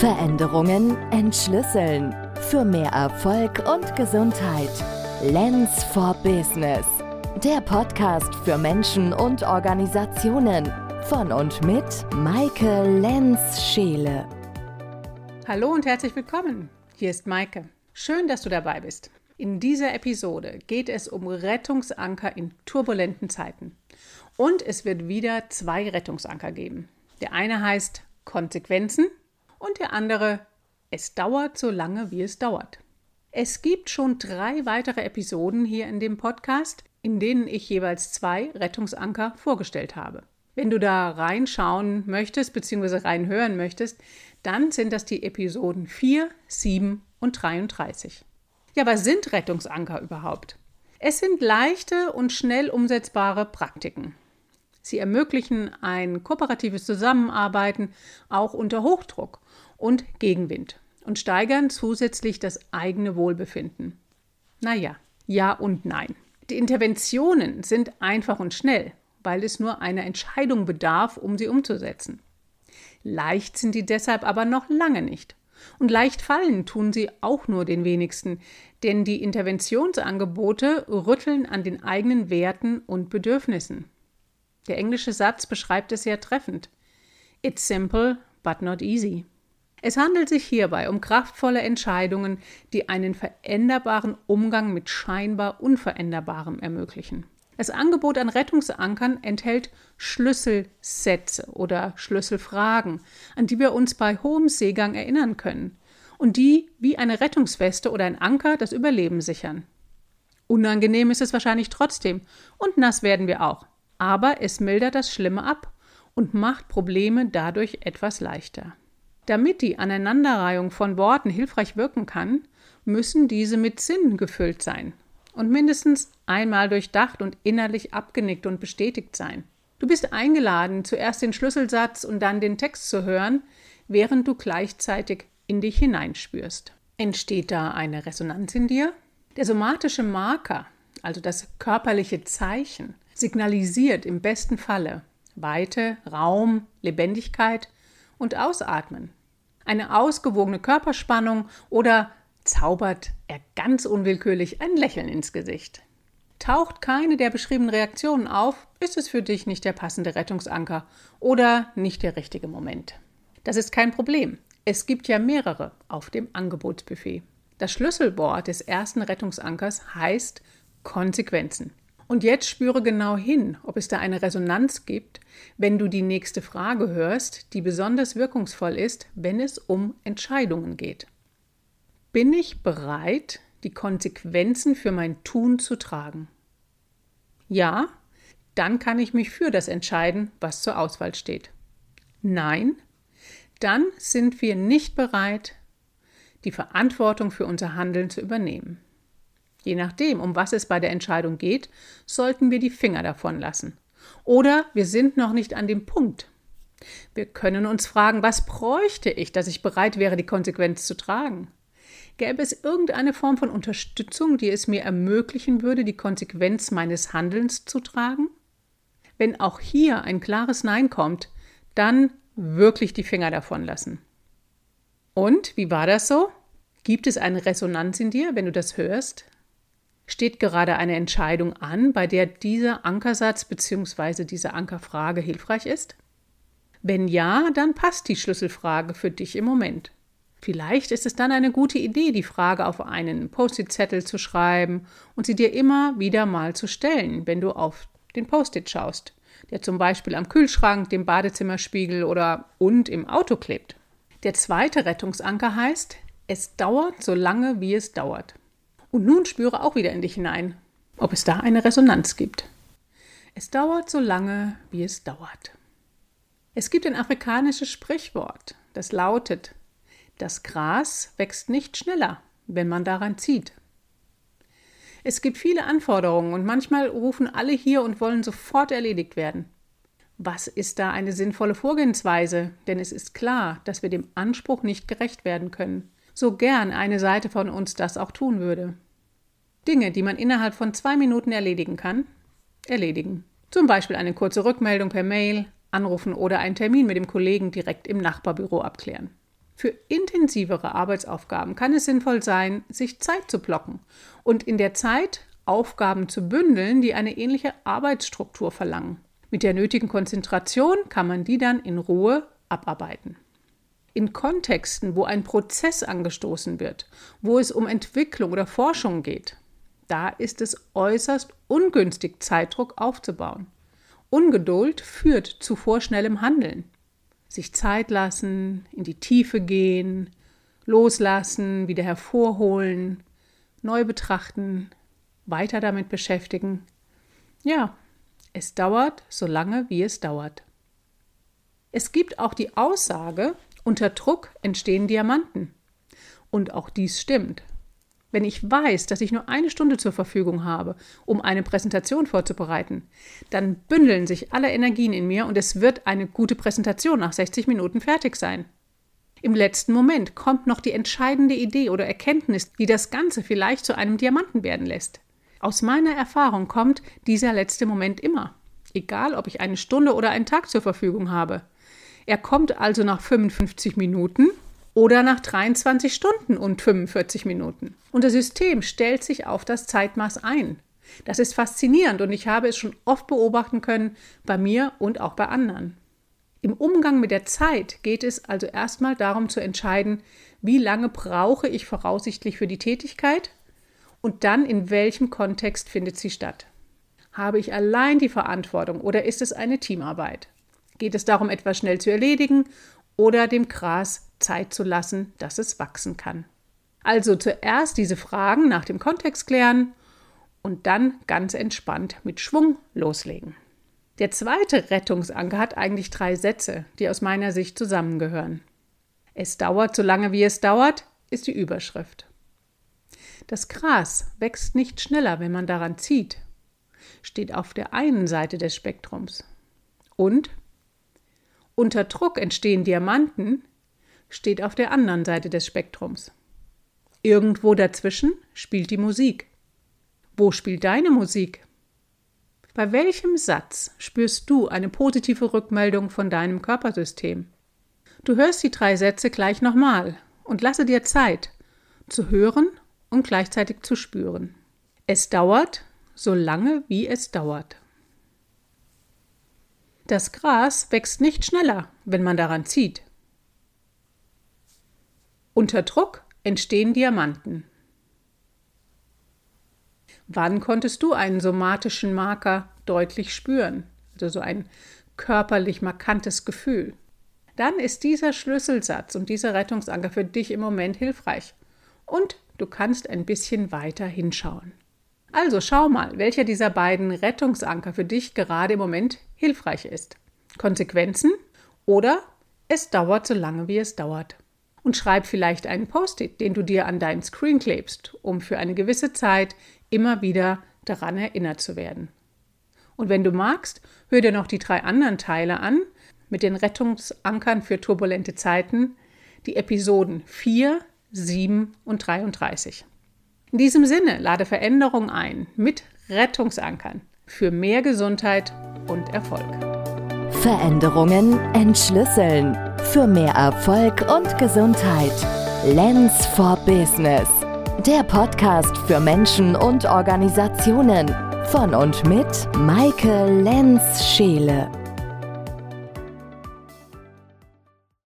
Veränderungen entschlüsseln. Für mehr Erfolg und Gesundheit. Lens for Business. Der Podcast für Menschen und Organisationen. Von und mit Maike Lenz-Scheele. Hallo und herzlich willkommen. Hier ist Maike. Schön, dass du dabei bist. In dieser Episode geht es um Rettungsanker in turbulenten Zeiten. Und es wird wieder zwei Rettungsanker geben. Der eine heißt Konsequenzen und der andere Es dauert so lange, wie es dauert. Es gibt schon drei weitere Episoden hier in dem Podcast, in denen ich jeweils zwei Rettungsanker vorgestellt habe. Wenn du da reinschauen möchtest bzw. reinhören möchtest, dann sind das die Episoden 4, 7 und 33. Ja, was sind Rettungsanker überhaupt? Es sind leichte und schnell umsetzbare Praktiken. Sie ermöglichen ein kooperatives Zusammenarbeiten auch unter Hochdruck und Gegenwind und steigern zusätzlich das eigene Wohlbefinden. Naja, ja und nein. Die Interventionen sind einfach und schnell, weil es nur einer Entscheidung bedarf, um sie umzusetzen. Leicht sind die deshalb aber noch lange nicht. Und leicht fallen tun sie auch nur den wenigsten, denn die Interventionsangebote rütteln an den eigenen Werten und Bedürfnissen. Der englische Satz beschreibt es sehr treffend. It's simple, but not easy. Es handelt sich hierbei um kraftvolle Entscheidungen, die einen veränderbaren Umgang mit scheinbar Unveränderbarem ermöglichen. Das Angebot an Rettungsankern enthält Schlüsselsätze oder Schlüsselfragen, an die wir uns bei hohem Seegang erinnern können und die wie eine Rettungsweste oder ein Anker das Überleben sichern. Unangenehm ist es wahrscheinlich trotzdem und nass werden wir auch aber es mildert das Schlimme ab und macht Probleme dadurch etwas leichter. Damit die Aneinanderreihung von Worten hilfreich wirken kann, müssen diese mit Sinn gefüllt sein und mindestens einmal durchdacht und innerlich abgenickt und bestätigt sein. Du bist eingeladen, zuerst den Schlüsselsatz und dann den Text zu hören, während du gleichzeitig in dich hineinspürst. Entsteht da eine Resonanz in dir? Der somatische Marker, also das körperliche Zeichen, signalisiert im besten Falle Weite, Raum, Lebendigkeit und Ausatmen. Eine ausgewogene Körperspannung oder zaubert er ganz unwillkürlich ein Lächeln ins Gesicht. Taucht keine der beschriebenen Reaktionen auf, ist es für dich nicht der passende Rettungsanker oder nicht der richtige Moment. Das ist kein Problem. Es gibt ja mehrere auf dem Angebotsbuffet. Das Schlüsselwort des ersten Rettungsankers heißt Konsequenzen. Und jetzt spüre genau hin, ob es da eine Resonanz gibt, wenn du die nächste Frage hörst, die besonders wirkungsvoll ist, wenn es um Entscheidungen geht. Bin ich bereit, die Konsequenzen für mein Tun zu tragen? Ja, dann kann ich mich für das entscheiden, was zur Auswahl steht. Nein, dann sind wir nicht bereit, die Verantwortung für unser Handeln zu übernehmen. Je nachdem, um was es bei der Entscheidung geht, sollten wir die Finger davon lassen. Oder wir sind noch nicht an dem Punkt. Wir können uns fragen, was bräuchte ich, dass ich bereit wäre, die Konsequenz zu tragen? Gäbe es irgendeine Form von Unterstützung, die es mir ermöglichen würde, die Konsequenz meines Handelns zu tragen? Wenn auch hier ein klares Nein kommt, dann wirklich die Finger davon lassen. Und wie war das so? Gibt es eine Resonanz in dir, wenn du das hörst? Steht gerade eine Entscheidung an, bei der dieser Ankersatz bzw. diese Ankerfrage hilfreich ist? Wenn ja, dann passt die Schlüsselfrage für dich im Moment. Vielleicht ist es dann eine gute Idee, die Frage auf einen Post-it-Zettel zu schreiben und sie dir immer wieder mal zu stellen, wenn du auf den Post-it schaust, der zum Beispiel am Kühlschrank, dem Badezimmerspiegel oder und im Auto klebt. Der zweite Rettungsanker heißt, es dauert so lange, wie es dauert. Und nun spüre auch wieder in dich hinein, ob es da eine Resonanz gibt. Es dauert so lange, wie es dauert. Es gibt ein afrikanisches Sprichwort, das lautet, das Gras wächst nicht schneller, wenn man daran zieht. Es gibt viele Anforderungen und manchmal rufen alle hier und wollen sofort erledigt werden. Was ist da eine sinnvolle Vorgehensweise? Denn es ist klar, dass wir dem Anspruch nicht gerecht werden können. So gern eine Seite von uns das auch tun würde. Dinge, die man innerhalb von zwei Minuten erledigen kann, erledigen. Zum Beispiel eine kurze Rückmeldung per Mail, anrufen oder einen Termin mit dem Kollegen direkt im Nachbarbüro abklären. Für intensivere Arbeitsaufgaben kann es sinnvoll sein, sich Zeit zu blocken und in der Zeit Aufgaben zu bündeln, die eine ähnliche Arbeitsstruktur verlangen. Mit der nötigen Konzentration kann man die dann in Ruhe abarbeiten. In Kontexten, wo ein Prozess angestoßen wird, wo es um Entwicklung oder Forschung geht, da ist es äußerst ungünstig, Zeitdruck aufzubauen. Ungeduld führt zu vorschnellem Handeln. Sich Zeit lassen, in die Tiefe gehen, loslassen, wieder hervorholen, neu betrachten, weiter damit beschäftigen. Ja, es dauert so lange, wie es dauert. Es gibt auch die Aussage, unter Druck entstehen Diamanten. Und auch dies stimmt. Wenn ich weiß, dass ich nur eine Stunde zur Verfügung habe, um eine Präsentation vorzubereiten, dann bündeln sich alle Energien in mir und es wird eine gute Präsentation nach 60 Minuten fertig sein. Im letzten Moment kommt noch die entscheidende Idee oder Erkenntnis, die das Ganze vielleicht zu einem Diamanten werden lässt. Aus meiner Erfahrung kommt dieser letzte Moment immer, egal ob ich eine Stunde oder einen Tag zur Verfügung habe. Er kommt also nach 55 Minuten oder nach 23 Stunden und 45 Minuten. Und das System stellt sich auf das Zeitmaß ein. Das ist faszinierend und ich habe es schon oft beobachten können bei mir und auch bei anderen. Im Umgang mit der Zeit geht es also erstmal darum zu entscheiden, wie lange brauche ich voraussichtlich für die Tätigkeit und dann in welchem Kontext findet sie statt. Habe ich allein die Verantwortung oder ist es eine Teamarbeit? Geht es darum, etwas schnell zu erledigen oder dem Gras Zeit zu lassen, dass es wachsen kann? Also zuerst diese Fragen nach dem Kontext klären und dann ganz entspannt mit Schwung loslegen. Der zweite Rettungsanker hat eigentlich drei Sätze, die aus meiner Sicht zusammengehören. Es dauert so lange, wie es dauert, ist die Überschrift. Das Gras wächst nicht schneller, wenn man daran zieht, steht auf der einen Seite des Spektrums. Und unter Druck entstehen Diamanten, steht auf der anderen Seite des Spektrums. Irgendwo dazwischen spielt die Musik. Wo spielt deine Musik? Bei welchem Satz spürst du eine positive Rückmeldung von deinem Körpersystem? Du hörst die drei Sätze gleich nochmal und lasse dir Zeit, zu hören und gleichzeitig zu spüren. Es dauert so lange, wie es dauert. Das Gras wächst nicht schneller, wenn man daran zieht. Unter Druck entstehen Diamanten. Wann konntest du einen somatischen Marker deutlich spüren? Also so ein körperlich markantes Gefühl. Dann ist dieser Schlüsselsatz und dieser Rettungsanker für dich im Moment hilfreich. Und du kannst ein bisschen weiter hinschauen. Also schau mal, welcher dieser beiden Rettungsanker für dich gerade im Moment hilfreich ist. Konsequenzen oder es dauert so lange, wie es dauert. Und schreib vielleicht einen Post-it, den du dir an dein Screen klebst, um für eine gewisse Zeit immer wieder daran erinnert zu werden. Und wenn du magst, hör dir noch die drei anderen Teile an mit den Rettungsankern für turbulente Zeiten, die Episoden 4, 7 und 33. In diesem Sinne lade Veränderung ein mit Rettungsankern für mehr Gesundheit und Erfolg. Veränderungen entschlüsseln für mehr Erfolg und Gesundheit. Lens for Business. Der Podcast für Menschen und Organisationen von und mit Maike Lenz-Scheele.